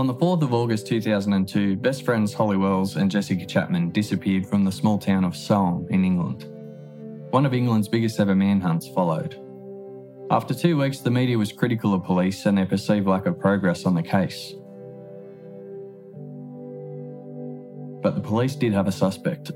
On the 4th of August 2002, best friends Holly Wells and Jessica Chapman disappeared from the small town of Soham in England. One of England's biggest ever manhunts followed. After two weeks, the media was critical of police and their perceived lack of progress on the case. But the police did have a suspect.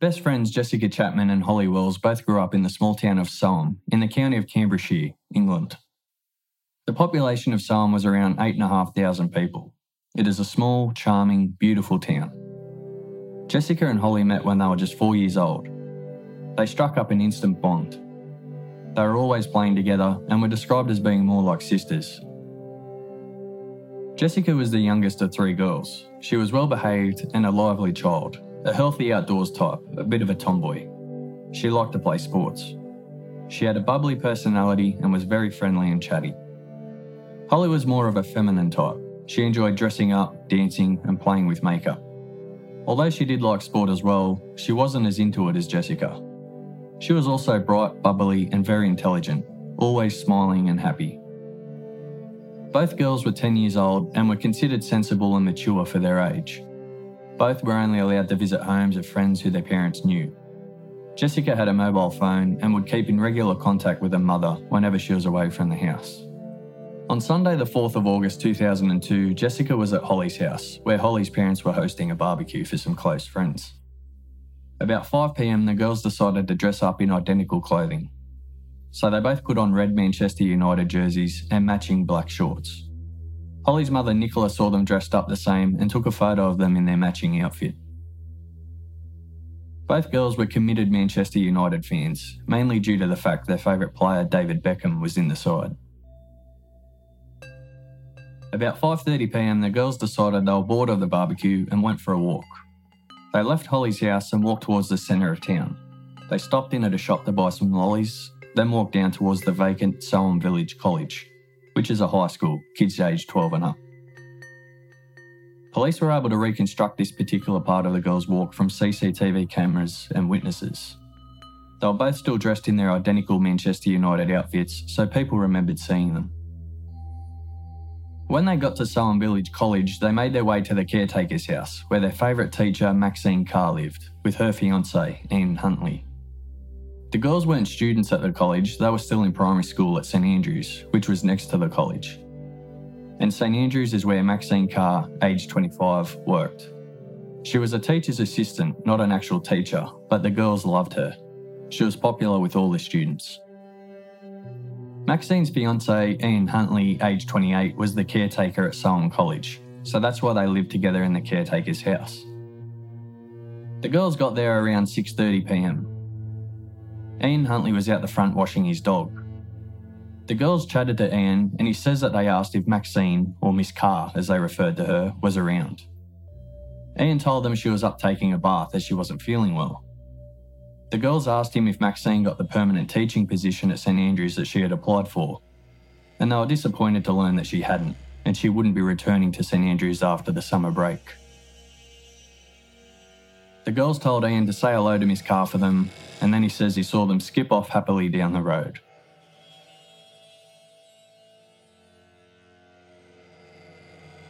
Best friends Jessica Chapman and Holly Wells both grew up in the small town of Soham in the county of Cambridgeshire, England. The population of Soham was around 8,500 people. It is a small, charming, beautiful town. Jessica and Holly met when they were just four years old. They struck up an instant bond. They were always playing together and were described as being more like sisters. Jessica was the youngest of three girls. She was well behaved and a lively child, a healthy outdoors type, a bit of a tomboy. She liked to play sports. She had a bubbly personality and was very friendly and chatty. Holly was more of a feminine type. She enjoyed dressing up, dancing, and playing with makeup. Although she did like sport as well, she wasn't as into it as Jessica. She was also bright, bubbly, and very intelligent, always smiling and happy. Both girls were 10 years old and were considered sensible and mature for their age. Both were only allowed to visit homes of friends who their parents knew. Jessica had a mobile phone and would keep in regular contact with her mother whenever she was away from the house. On Sunday, the 4th of August 2002, Jessica was at Holly's house, where Holly's parents were hosting a barbecue for some close friends. About 5pm, the girls decided to dress up in identical clothing. So they both put on red Manchester United jerseys and matching black shorts. Holly's mother Nicola saw them dressed up the same and took a photo of them in their matching outfit. Both girls were committed Manchester United fans, mainly due to the fact their favourite player David Beckham was in the side. About 5.30pm the girls decided they were bored of the barbecue and went for a walk. They left Holly's house and walked towards the centre of town. They stopped in at a shop to buy some lollies, then walked down towards the vacant Soham Village College, which is a high school, kids aged 12 and up. Police were able to reconstruct this particular part of the girls' walk from CCTV cameras and witnesses. They were both still dressed in their identical Manchester United outfits, so people remembered seeing them. When they got to Soham Village College, they made their way to the caretaker's house, where their favourite teacher, Maxine Carr, lived, with her fiance, Ian Huntley. The girls weren't students at the college, they were still in primary school at St Andrews, which was next to the college. And St Andrews is where Maxine Carr, aged 25, worked. She was a teacher's assistant, not an actual teacher, but the girls loved her. She was popular with all the students. Maxine's fiance, Ian Huntley, aged 28, was the caretaker at Soham College, so that's why they lived together in the caretaker's house. The girls got there around 6.30pm. Ian Huntley was out the front washing his dog. The girls chatted to Ian and he says that they asked if Maxine, or Miss Carr as they referred to her, was around. Ian told them she was up taking a bath as she wasn't feeling well. The girls asked him if Maxine got the permanent teaching position at St Andrews that she had applied for, and they were disappointed to learn that she hadn't, and she wouldn't be returning to St Andrews after the summer break. The girls told Ian to say hello to Miss Carr for them, and then he says he saw them skip off happily down the road.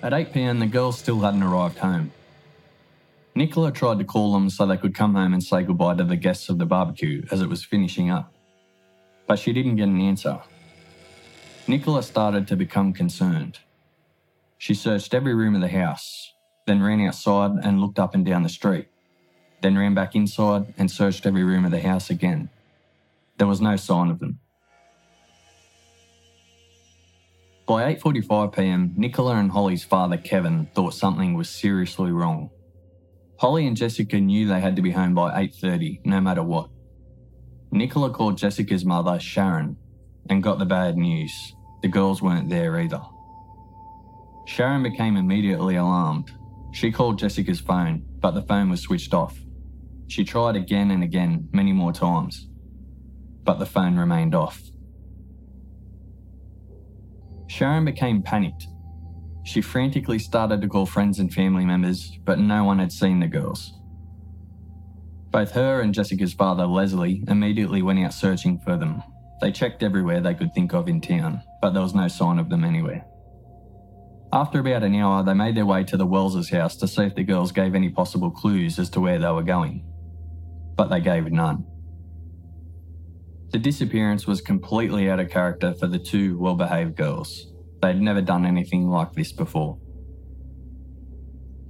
At 8pm, the girls still hadn't arrived home. Nicola tried to call them so they could come home and say goodbye to the guests of the barbecue as it was finishing up. But she didn't get an answer. Nicola started to become concerned. She searched every room of the house, then ran outside and looked up and down the street, then ran back inside and searched every room of the house again. There was no sign of them. By 8:45 p.m., Nicola and Holly's father Kevin thought something was seriously wrong. Holly and Jessica knew they had to be home by 8:30 no matter what. Nicola called Jessica's mother, Sharon, and got the bad news. The girls weren't there either. Sharon became immediately alarmed. She called Jessica's phone, but the phone was switched off. She tried again and again, many more times, but the phone remained off. Sharon became panicked. She frantically started to call friends and family members, but no one had seen the girls. Both her and Jessica's father, Leslie, immediately went out searching for them. They checked everywhere they could think of in town, but there was no sign of them anywhere. After about an hour, they made their way to the Wellses' house to see if the girls gave any possible clues as to where they were going. But they gave none. The disappearance was completely out of character for the two well behaved girls. They'd never done anything like this before.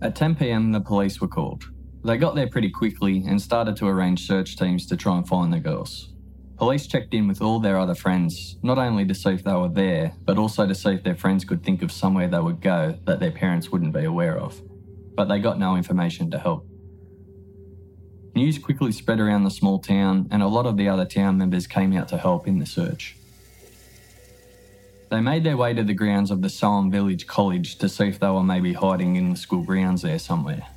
At 10pm, the police were called. They got there pretty quickly and started to arrange search teams to try and find the girls. Police checked in with all their other friends, not only to see if they were there, but also to see if their friends could think of somewhere they would go that their parents wouldn't be aware of. But they got no information to help. News quickly spread around the small town, and a lot of the other town members came out to help in the search. They made their way to the grounds of the Soham Village College to see if they were maybe hiding in the school grounds there somewhere.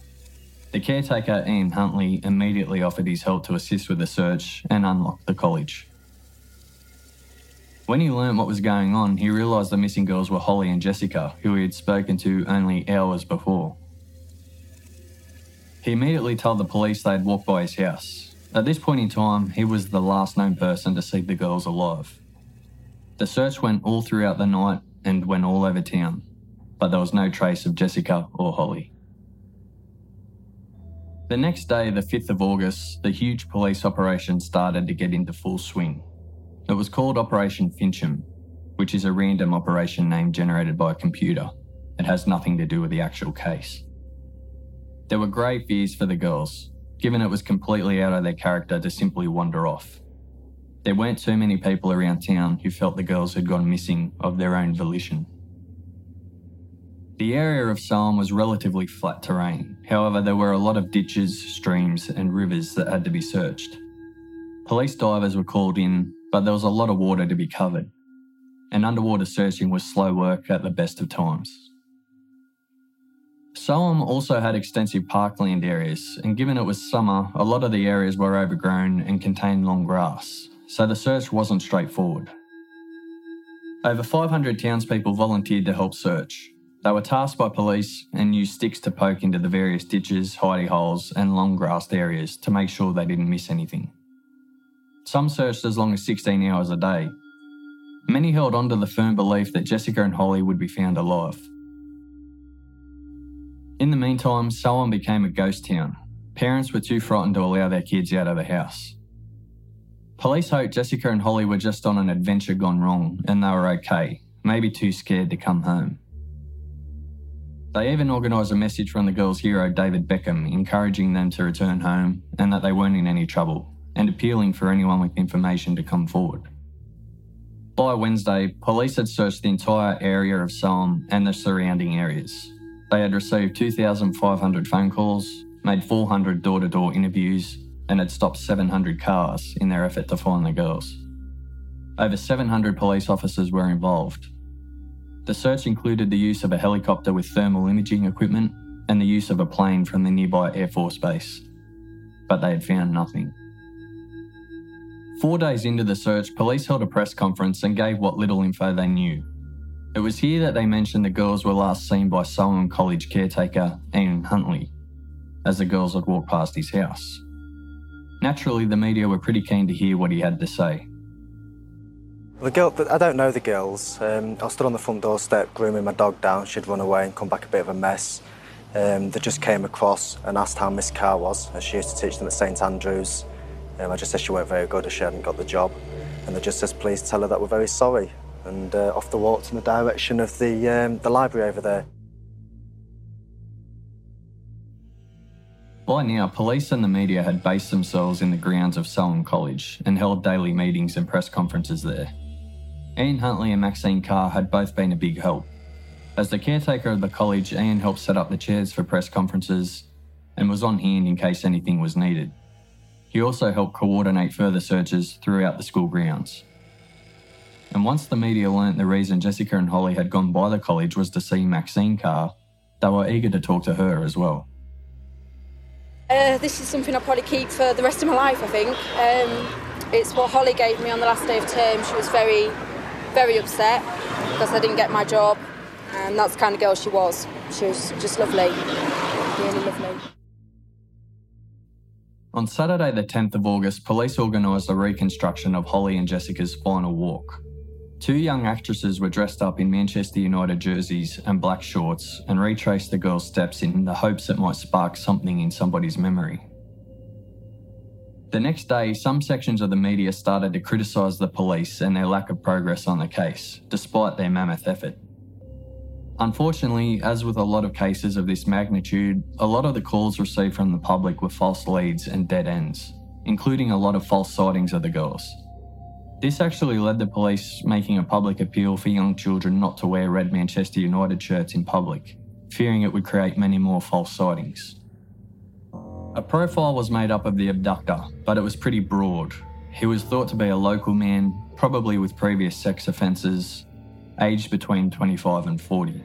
The caretaker, Ian Huntley, immediately offered his help to assist with the search and unlock the college. When he learnt what was going on, he realised the missing girls were Holly and Jessica, who he had spoken to only hours before. He immediately told the police they had walked by his house. At this point in time, he was the last known person to see the girls alive. The search went all throughout the night and went all over town, but there was no trace of Jessica or Holly. The next day, the 5th of August, the huge police operation started to get into full swing. It was called Operation Fincham, which is a random operation name generated by a computer. It has nothing to do with the actual case. There were grave fears for the girls, given it was completely out of their character to simply wander off. There weren't too many people around town who felt the girls had gone missing of their own volition. The area of Soham was relatively flat terrain, however, there were a lot of ditches, streams, and rivers that had to be searched. Police divers were called in, but there was a lot of water to be covered, and underwater searching was slow work at the best of times. Soham also had extensive parkland areas, and given it was summer, a lot of the areas were overgrown and contained long grass, so the search wasn't straightforward. Over 500 townspeople volunteered to help search. They were tasked by police and used sticks to poke into the various ditches, hidey holes, and long grassed areas to make sure they didn't miss anything. Some searched as long as 16 hours a day. Many held on to the firm belief that Jessica and Holly would be found alive. In the meantime, Soham became a ghost town. Parents were too frightened to allow their kids out of the house. Police hoped Jessica and Holly were just on an adventure gone wrong and they were okay, maybe too scared to come home. They even organised a message from the girls' hero David Beckham encouraging them to return home and that they weren't in any trouble, and appealing for anyone with information to come forward. By Wednesday, police had searched the entire area of Soham and the surrounding areas, they had received 2,500 phone calls, made 400 door to door interviews, and had stopped 700 cars in their effort to find the girls. Over 700 police officers were involved. The search included the use of a helicopter with thermal imaging equipment and the use of a plane from the nearby Air Force Base. But they had found nothing. Four days into the search, police held a press conference and gave what little info they knew. It was here that they mentioned the girls were last seen by Soham College caretaker Ian Huntley, as the girls had walked past his house. Naturally, the media were pretty keen to hear what he had to say. The girl, I don't know the girls. Um, I stood on the front doorstep grooming my dog down. She'd run away and come back a bit of a mess. Um, they just came across and asked how Miss Carr was, as she used to teach them at St Andrews. Um, I just said she weren't very good, as she hadn't got the job. And they just said, please tell her that we're very sorry. And uh, off the walked in the direction of the, um, the library over there. By now, police and the media had based themselves in the grounds of Soham College and held daily meetings and press conferences there. Ian Huntley and Maxine Carr had both been a big help. As the caretaker of the college, Ian helped set up the chairs for press conferences and was on hand in case anything was needed. He also helped coordinate further searches throughout the school grounds. And once the media learnt the reason Jessica and Holly had gone by the college was to see Maxine Carr, they were eager to talk to her as well. Uh, this is something I'll probably keep for the rest of my life, I think. Um, it's what Holly gave me on the last day of term. She was very, very upset because I didn't get my job, and that's the kind of girl she was. She was just lovely, really lovely. On Saturday, the 10th of August, police organised a reconstruction of Holly and Jessica's final walk. Two young actresses were dressed up in Manchester United jerseys and black shorts and retraced the girls' steps in the hopes it might spark something in somebody's memory. The next day, some sections of the media started to criticise the police and their lack of progress on the case, despite their mammoth effort. Unfortunately, as with a lot of cases of this magnitude, a lot of the calls received from the public were false leads and dead ends, including a lot of false sightings of the girls. This actually led the police making a public appeal for young children not to wear red Manchester United shirts in public, fearing it would create many more false sightings. A profile was made up of the abductor, but it was pretty broad. He was thought to be a local man, probably with previous sex offences, aged between 25 and 40.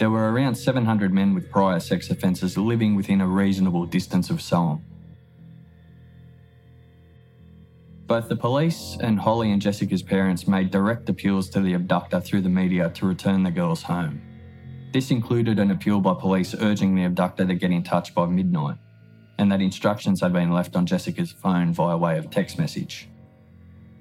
There were around 700 men with prior sex offences living within a reasonable distance of Soham. Both the police and Holly and Jessica's parents made direct appeals to the abductor through the media to return the girls home. This included an appeal by police urging the abductor to get in touch by midnight, and that instructions had been left on Jessica's phone via way of text message.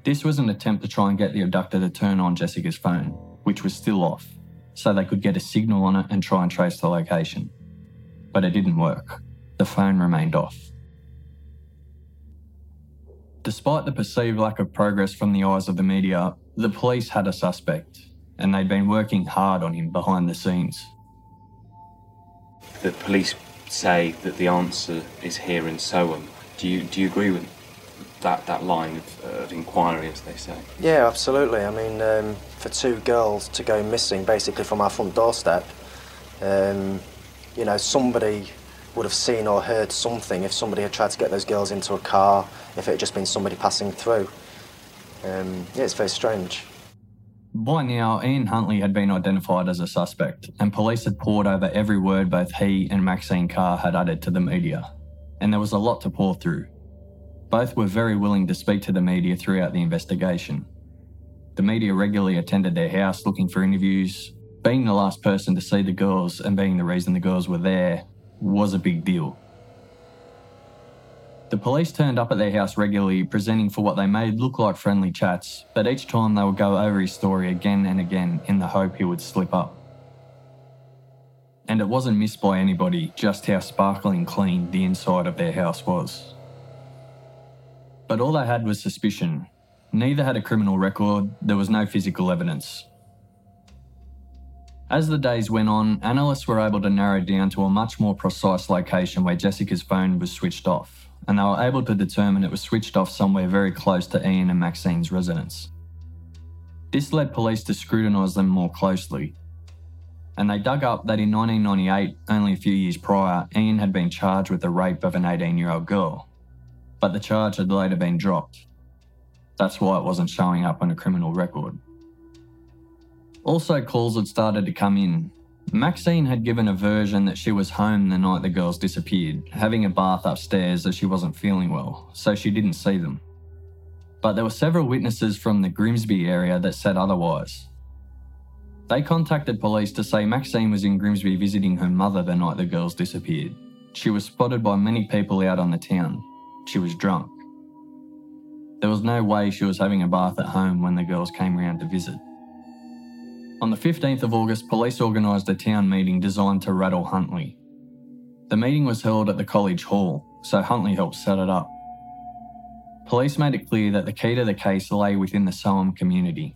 This was an attempt to try and get the abductor to turn on Jessica's phone, which was still off, so they could get a signal on it and try and trace the location. But it didn't work. The phone remained off. Despite the perceived lack of progress from the eyes of the media, the police had a suspect, and they'd been working hard on him behind the scenes. The police say that the answer is here in Soham. Do you do you agree with that that line of, uh, of inquiry, as they say? Yeah, absolutely. I mean, um, for two girls to go missing basically from our front doorstep, um, you know, somebody would have seen or heard something if somebody had tried to get those girls into a car, if it had just been somebody passing through. Um, yeah, it's very strange. By now, Ian Huntley had been identified as a suspect, and police had poured over every word both he and Maxine Carr had uttered to the media. And there was a lot to pour through. Both were very willing to speak to the media throughout the investigation. The media regularly attended their house looking for interviews. Being the last person to see the girls and being the reason the girls were there was a big deal. The police turned up at their house regularly, presenting for what they made look like friendly chats, but each time they would go over his story again and again in the hope he would slip up. And it wasn't missed by anybody just how sparkling clean the inside of their house was. But all they had was suspicion. Neither had a criminal record, there was no physical evidence. As the days went on, analysts were able to narrow down to a much more precise location where Jessica's phone was switched off, and they were able to determine it was switched off somewhere very close to Ian and Maxine's residence. This led police to scrutinise them more closely, and they dug up that in 1998, only a few years prior, Ian had been charged with the rape of an 18 year old girl, but the charge had later been dropped. That's why it wasn't showing up on a criminal record. Also, calls had started to come in. Maxine had given a version that she was home the night the girls disappeared, having a bath upstairs as she wasn't feeling well, so she didn't see them. But there were several witnesses from the Grimsby area that said otherwise. They contacted police to say Maxine was in Grimsby visiting her mother the night the girls disappeared. She was spotted by many people out on the town. She was drunk. There was no way she was having a bath at home when the girls came round to visit. On the 15th of August, police organised a town meeting designed to rattle Huntley. The meeting was held at the college hall, so Huntley helped set it up. Police made it clear that the key to the case lay within the Soham community.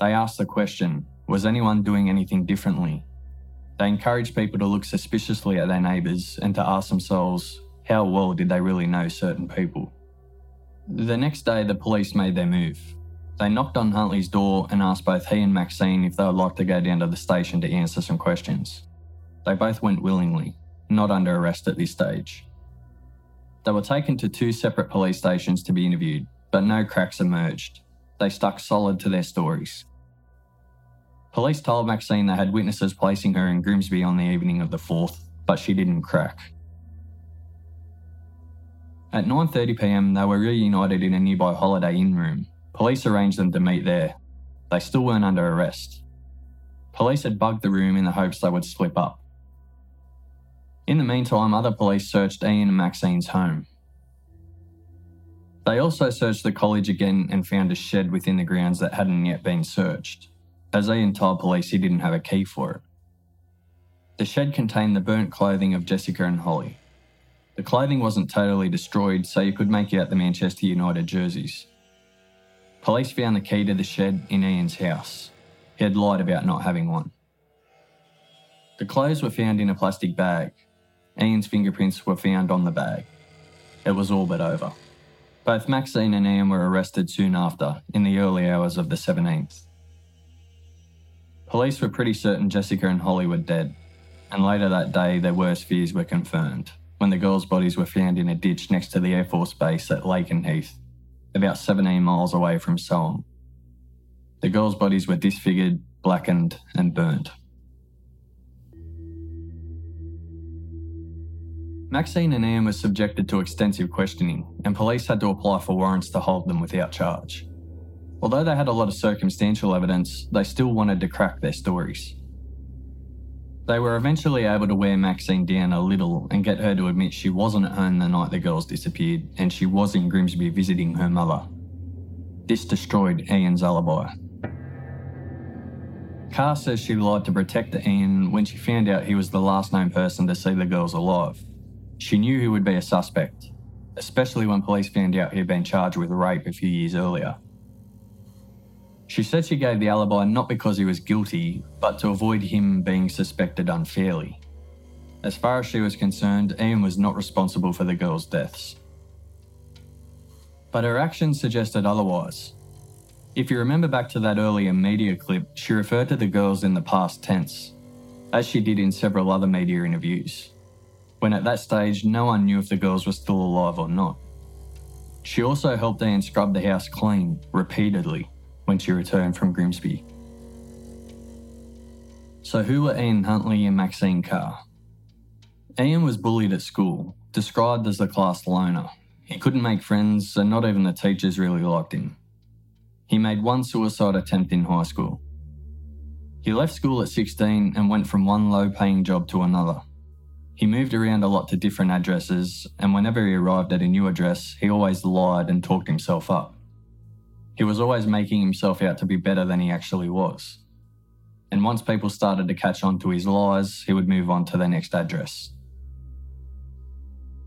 They asked the question was anyone doing anything differently? They encouraged people to look suspiciously at their neighbours and to ask themselves how well did they really know certain people. The next day, the police made their move. They knocked on Huntley's door and asked both he and Maxine if they would like to go down to the station to answer some questions. They both went willingly, not under arrest at this stage. They were taken to two separate police stations to be interviewed, but no cracks emerged. They stuck solid to their stories. Police told Maxine they had witnesses placing her in Grimsby on the evening of the 4th, but she didn't crack. At 9.30pm, they were reunited in a nearby Holiday Inn room. Police arranged them to meet there. They still weren't under arrest. Police had bugged the room in the hopes they would slip up. In the meantime, other police searched Ian and Maxine's home. They also searched the college again and found a shed within the grounds that hadn't yet been searched, as Ian told police he didn't have a key for it. The shed contained the burnt clothing of Jessica and Holly. The clothing wasn't totally destroyed, so you could make out the Manchester United jerseys. Police found the key to the shed in Ian's house. He had lied about not having one. The clothes were found in a plastic bag, Ian's fingerprints were found on the bag. It was all but over. Both Maxine and Ian were arrested soon after, in the early hours of the 17th. Police were pretty certain Jessica and Holly were dead, and later that day their worst fears were confirmed when the girls' bodies were found in a ditch next to the Air Force Base at Lakenheath, about 17 miles away from Soham. The girls' bodies were disfigured, blackened, and burnt. Maxine and Ian were subjected to extensive questioning, and police had to apply for warrants to hold them without charge. Although they had a lot of circumstantial evidence, they still wanted to crack their stories. They were eventually able to wear Maxine down a little and get her to admit she wasn't at home the night the girls disappeared and she was in Grimsby visiting her mother. This destroyed Ian's alibi. Carr says she lied to protect Ian when she found out he was the last known person to see the girls alive. She knew he would be a suspect, especially when police found out he had been charged with rape a few years earlier. She said she gave the alibi not because he was guilty, but to avoid him being suspected unfairly. As far as she was concerned, Ian was not responsible for the girls' deaths. But her actions suggested otherwise. If you remember back to that earlier media clip, she referred to the girls in the past tense, as she did in several other media interviews when at that stage no one knew if the girls were still alive or not. She also helped Ian scrub the house clean, repeatedly, when she returned from Grimsby. So, who were Ian Huntley and Maxine Carr? Ian was bullied at school, described as the class loner. He couldn't make friends, and not even the teachers really liked him. He made one suicide attempt in high school. He left school at 16 and went from one low paying job to another, he moved around a lot to different addresses, and whenever he arrived at a new address, he always lied and talked himself up. He was always making himself out to be better than he actually was. And once people started to catch on to his lies, he would move on to the next address.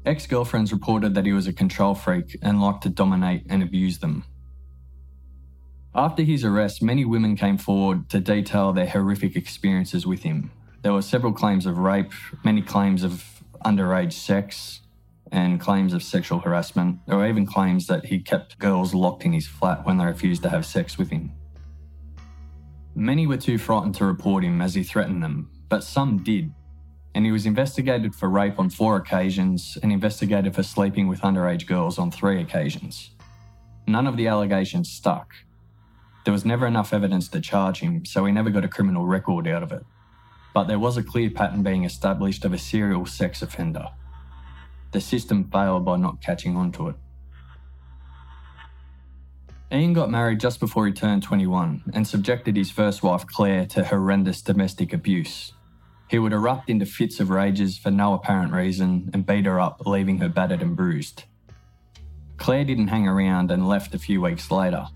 Ex girlfriends reported that he was a control freak and liked to dominate and abuse them. After his arrest, many women came forward to detail their horrific experiences with him, there were several claims of rape, many claims of underage sex, and claims of sexual harassment. Were even claims that he kept girls locked in his flat when they refused to have sex with him. Many were too frightened to report him as he threatened them, but some did, and he was investigated for rape on four occasions and investigated for sleeping with underage girls on three occasions. None of the allegations stuck. There was never enough evidence to charge him, so he never got a criminal record out of it but there was a clear pattern being established of a serial sex offender. The system failed by not catching on to it. Ian got married just before he turned 21 and subjected his first wife Claire to horrendous domestic abuse. He would erupt into fits of rages for no apparent reason and beat her up, leaving her battered and bruised. Claire didn't hang around and left a few weeks later,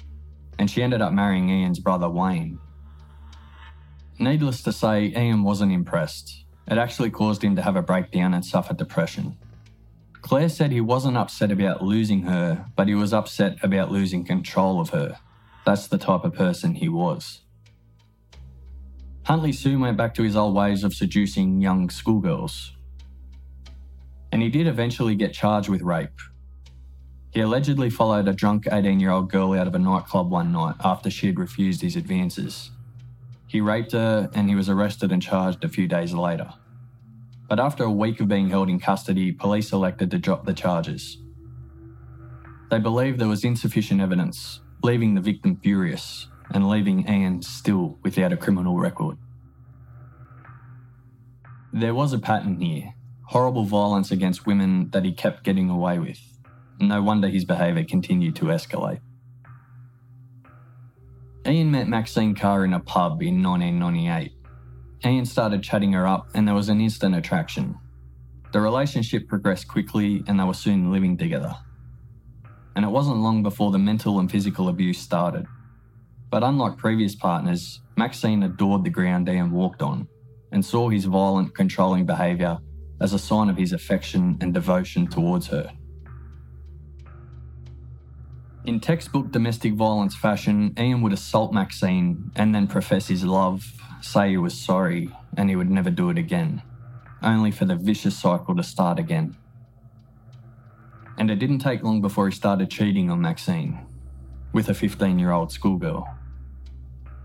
and she ended up marrying Ian's brother Wayne, Needless to say, Ian wasn't impressed. It actually caused him to have a breakdown and suffer depression. Claire said he wasn't upset about losing her, but he was upset about losing control of her. That's the type of person he was. Huntley soon went back to his old ways of seducing young schoolgirls. And he did eventually get charged with rape. He allegedly followed a drunk 18 year old girl out of a nightclub one night after she had refused his advances. He raped her and he was arrested and charged a few days later. But after a week of being held in custody, police elected to drop the charges. They believed there was insufficient evidence, leaving the victim furious and leaving Ian still without a criminal record. There was a pattern here horrible violence against women that he kept getting away with. No wonder his behaviour continued to escalate. Ian met Maxine Carr in a pub in 1998. Ian started chatting her up, and there was an instant attraction. The relationship progressed quickly, and they were soon living together. And it wasn't long before the mental and physical abuse started. But unlike previous partners, Maxine adored the ground Ian walked on and saw his violent, controlling behaviour as a sign of his affection and devotion towards her. In textbook domestic violence fashion, Ian would assault Maxine and then profess his love, say he was sorry, and he would never do it again, only for the vicious cycle to start again. And it didn't take long before he started cheating on Maxine, with a 15 year old schoolgirl.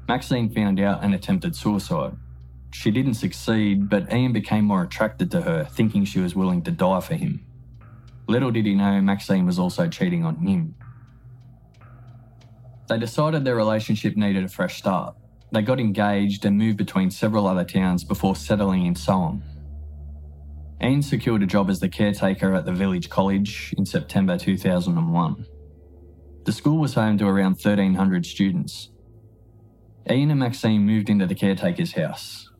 Maxine found out and attempted suicide. She didn't succeed, but Ian became more attracted to her, thinking she was willing to die for him. Little did he know Maxine was also cheating on him. They decided their relationship needed a fresh start. They got engaged and moved between several other towns before settling in Soham. Ian secured a job as the caretaker at the village college in September 2001. The school was home to around 1,300 students. Ian and Maxine moved into the caretaker's house.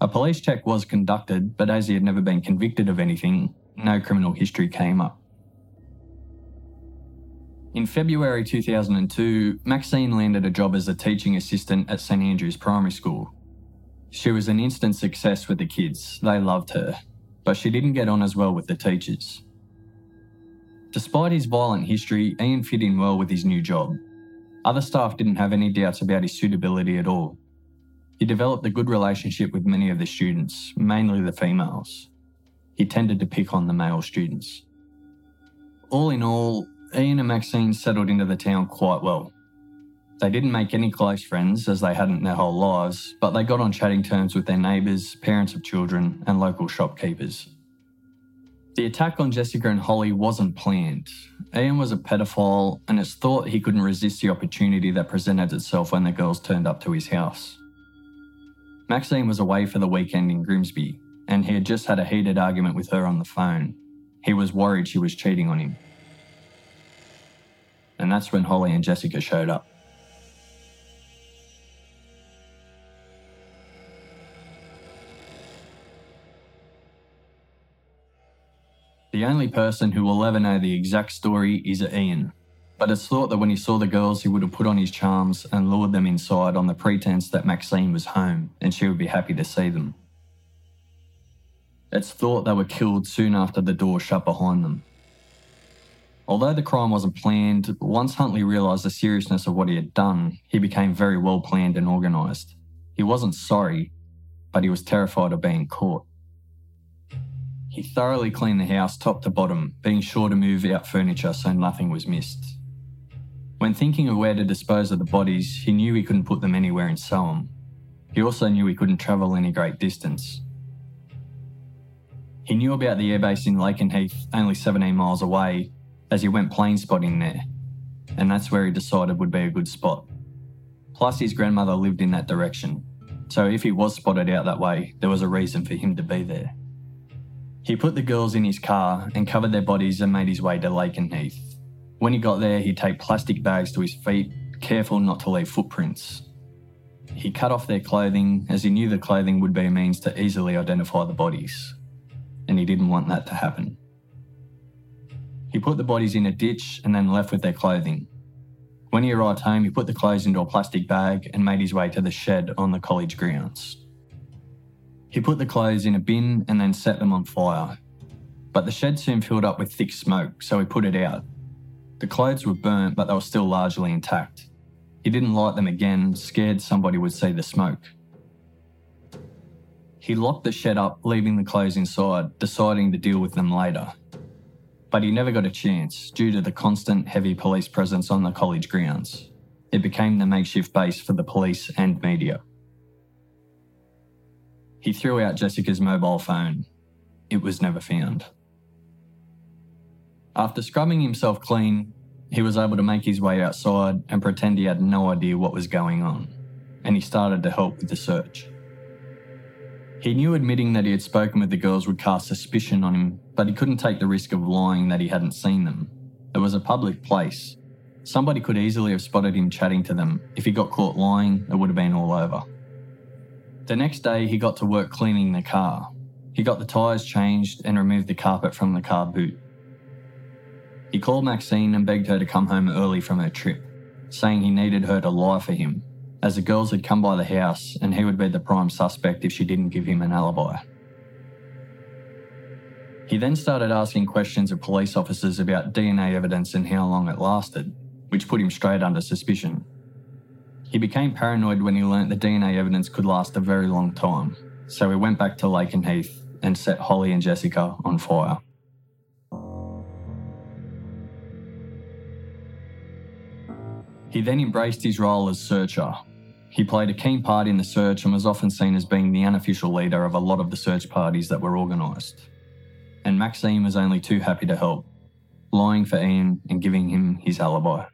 A police check was conducted, but as he had never been convicted of anything, no criminal history came up. In February 2002, Maxine landed a job as a teaching assistant at St Andrews Primary School. She was an instant success with the kids, they loved her, but she didn't get on as well with the teachers. Despite his violent history, Ian fit in well with his new job. Other staff didn't have any doubts about his suitability at all. He developed a good relationship with many of the students, mainly the females. He tended to pick on the male students. All in all, Ian and Maxine settled into the town quite well. They didn't make any close friends, as they hadn't their whole lives, but they got on chatting terms with their neighbours, parents of children, and local shopkeepers. The attack on Jessica and Holly wasn't planned. Ian was a pedophile, and it's thought he couldn't resist the opportunity that presented itself when the girls turned up to his house. Maxine was away for the weekend in Grimsby, and he had just had a heated argument with her on the phone. He was worried she was cheating on him and that's when Holly and Jessica showed up. The only person who will ever know the exact story is Ian, but it's thought that when he saw the girls, he would have put on his charms and lured them inside on the pretense that Maxine was home and she would be happy to see them. It's thought they were killed soon after the door shut behind them. Although the crime wasn't planned, once Huntley realised the seriousness of what he had done, he became very well planned and organised. He wasn't sorry, but he was terrified of being caught. He thoroughly cleaned the house top to bottom, being sure to move out furniture so nothing was missed. When thinking of where to dispose of the bodies, he knew he couldn't put them anywhere in Soham. He also knew he couldn't travel any great distance. He knew about the airbase in Lakenheath, only 17 miles away, as he went plane spotting there, and that's where he decided would be a good spot. Plus, his grandmother lived in that direction, so if he was spotted out that way, there was a reason for him to be there. He put the girls in his car and covered their bodies and made his way to Lakenheath. When he got there, he'd take plastic bags to his feet, careful not to leave footprints. He cut off their clothing as he knew the clothing would be a means to easily identify the bodies, and he didn't want that to happen. He put the bodies in a ditch and then left with their clothing. When he arrived home, he put the clothes into a plastic bag and made his way to the shed on the college grounds. He put the clothes in a bin and then set them on fire. But the shed soon filled up with thick smoke, so he put it out. The clothes were burnt, but they were still largely intact. He didn't light them again, scared somebody would see the smoke. He locked the shed up, leaving the clothes inside, deciding to deal with them later. But he never got a chance due to the constant heavy police presence on the college grounds. It became the makeshift base for the police and media. He threw out Jessica's mobile phone. It was never found. After scrubbing himself clean, he was able to make his way outside and pretend he had no idea what was going on, and he started to help with the search. He knew admitting that he had spoken with the girls would cast suspicion on him, but he couldn't take the risk of lying that he hadn't seen them. It was a public place. Somebody could easily have spotted him chatting to them. If he got caught lying, it would have been all over. The next day, he got to work cleaning the car. He got the tyres changed and removed the carpet from the car boot. He called Maxine and begged her to come home early from her trip, saying he needed her to lie for him, as the girls had come by the house and he would be the prime suspect if she didn't give him an alibi. He then started asking questions of police officers about DNA evidence and how long it lasted, which put him straight under suspicion. He became paranoid when he learnt the DNA evidence could last a very long time, so he went back to Lakenheath and set Holly and Jessica on fire. He then embraced his role as searcher. He played a keen part in the search and was often seen as being the unofficial leader of a lot of the search parties that were organised. And Maxine was only too happy to help, lying for Ian and giving him his alibi.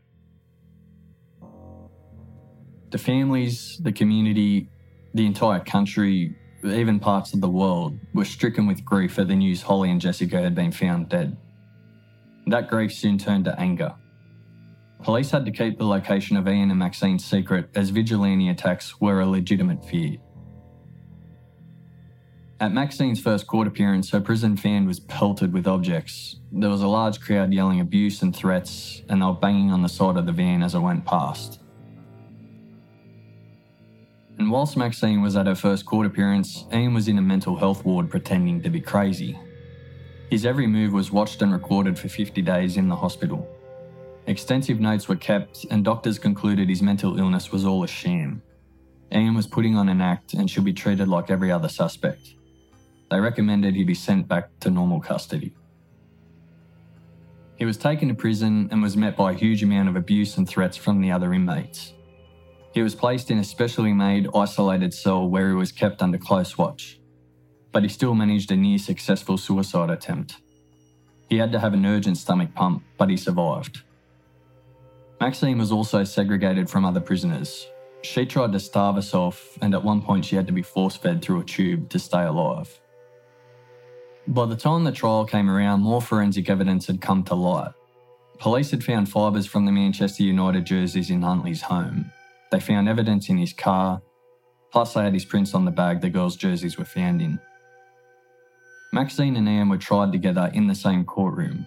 The families, the community, the entire country, even parts of the world were stricken with grief at the news Holly and Jessica had been found dead. That grief soon turned to anger Police had to keep the location of Ian and Maxine secret as vigilante attacks were a legitimate fear. At Maxine's first court appearance, her prison fan was pelted with objects. There was a large crowd yelling abuse and threats, and they were banging on the side of the van as it went past. And whilst Maxine was at her first court appearance, Ian was in a mental health ward pretending to be crazy. His every move was watched and recorded for 50 days in the hospital. Extensive notes were kept, and doctors concluded his mental illness was all a sham. Ian was putting on an act and should be treated like every other suspect. They recommended he be sent back to normal custody. He was taken to prison and was met by a huge amount of abuse and threats from the other inmates. He was placed in a specially made, isolated cell where he was kept under close watch, but he still managed a near successful suicide attempt. He had to have an urgent stomach pump, but he survived. Maxine was also segregated from other prisoners. She tried to starve herself, and at one point she had to be force fed through a tube to stay alive. By the time the trial came around, more forensic evidence had come to light. Police had found fibres from the Manchester United jerseys in Huntley's home. They found evidence in his car, plus they had his prints on the bag the girls' jerseys were found in. Maxine and Ian were tried together in the same courtroom,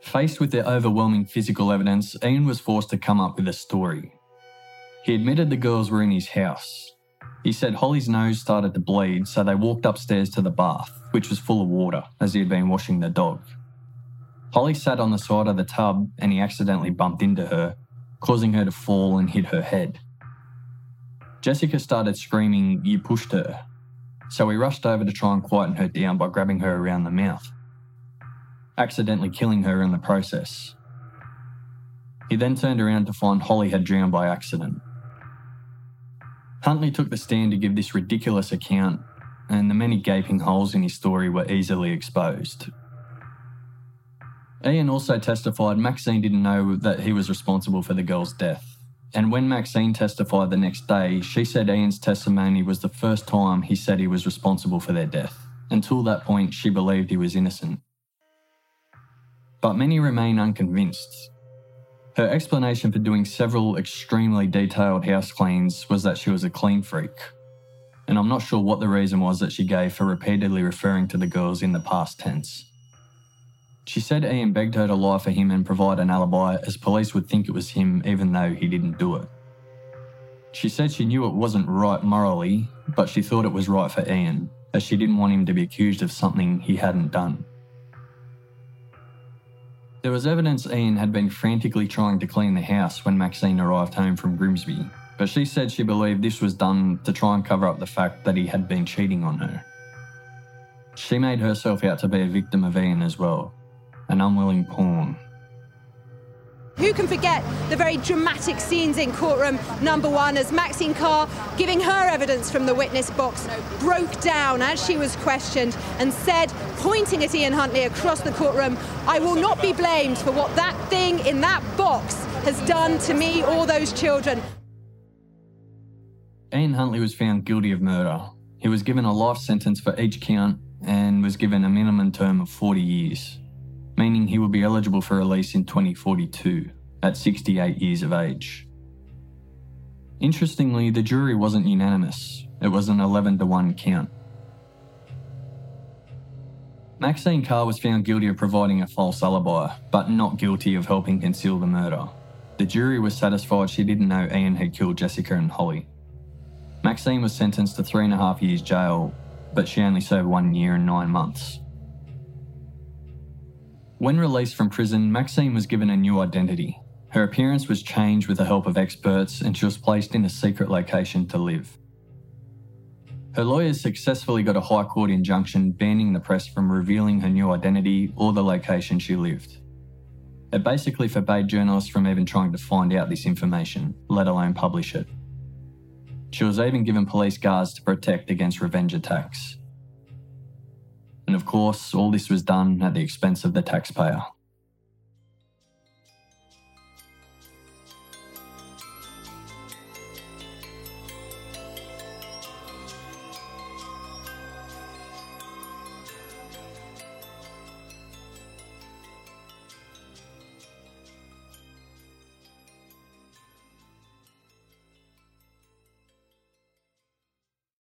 Faced with the overwhelming physical evidence, Ian was forced to come up with a story. He admitted the girls were in his house. He said Holly's nose started to bleed, so they walked upstairs to the bath, which was full of water, as he had been washing the dog. Holly sat on the side of the tub and he accidentally bumped into her, causing her to fall and hit her head. Jessica started screaming, You pushed her. So he rushed over to try and quieten her down by grabbing her around the mouth accidentally killing her in the process. He then turned around to find Holly had drowned by accident. Huntley took the stand to give this ridiculous account, and the many gaping holes in his story were easily exposed. Ian also testified Maxine didn't know that he was responsible for the girl's death. And when Maxine testified the next day, she said Ian's testimony was the first time he said he was responsible for their death. Until that point, she believed he was innocent but many remain unconvinced. Her explanation for doing several extremely detailed house cleans was that she was a clean freak, and I'm not sure what the reason was that she gave for repeatedly referring to the girls in the past tense. She said Ian begged her to lie for him and provide an alibi as police would think it was him even though he didn't do it. She said she knew it wasn't right morally, but she thought it was right for Ian, as she didn't want him to be accused of something he hadn't done. There was evidence Ian had been frantically trying to clean the house when Maxine arrived home from Grimsby, but she said she believed this was done to try and cover up the fact that he had been cheating on her. She made herself out to be a victim of Ian as well, an unwilling pawn. Who can forget the very dramatic scenes in courtroom number one as Maxine Carr, giving her evidence from the witness box, broke down as she was questioned and said, pointing at Ian Huntley across the courtroom, I will not be blamed for what that thing in that box has done to me or those children. Ian Huntley was found guilty of murder. He was given a life sentence for each count and was given a minimum term of 40 years, meaning he would be eligible for release in 2042 at 68 years of age. Interestingly, the jury wasn't unanimous, it was an 11 to 1 count. Maxine Carr was found guilty of providing a false alibi, but not guilty of helping conceal the murder. The jury was satisfied she didn't know Ian had killed Jessica and Holly. Maxine was sentenced to three and a half years jail, but she only served one year and nine months. When released from prison, Maxine was given a new identity. Her appearance was changed with the help of experts, and she was placed in a secret location to live. Her lawyers successfully got a High Court injunction banning the press from revealing her new identity or the location she lived. It basically forbade journalists from even trying to find out this information, let alone publish it. She was even given police guards to protect against revenge attacks. And of course, all this was done at the expense of the taxpayer.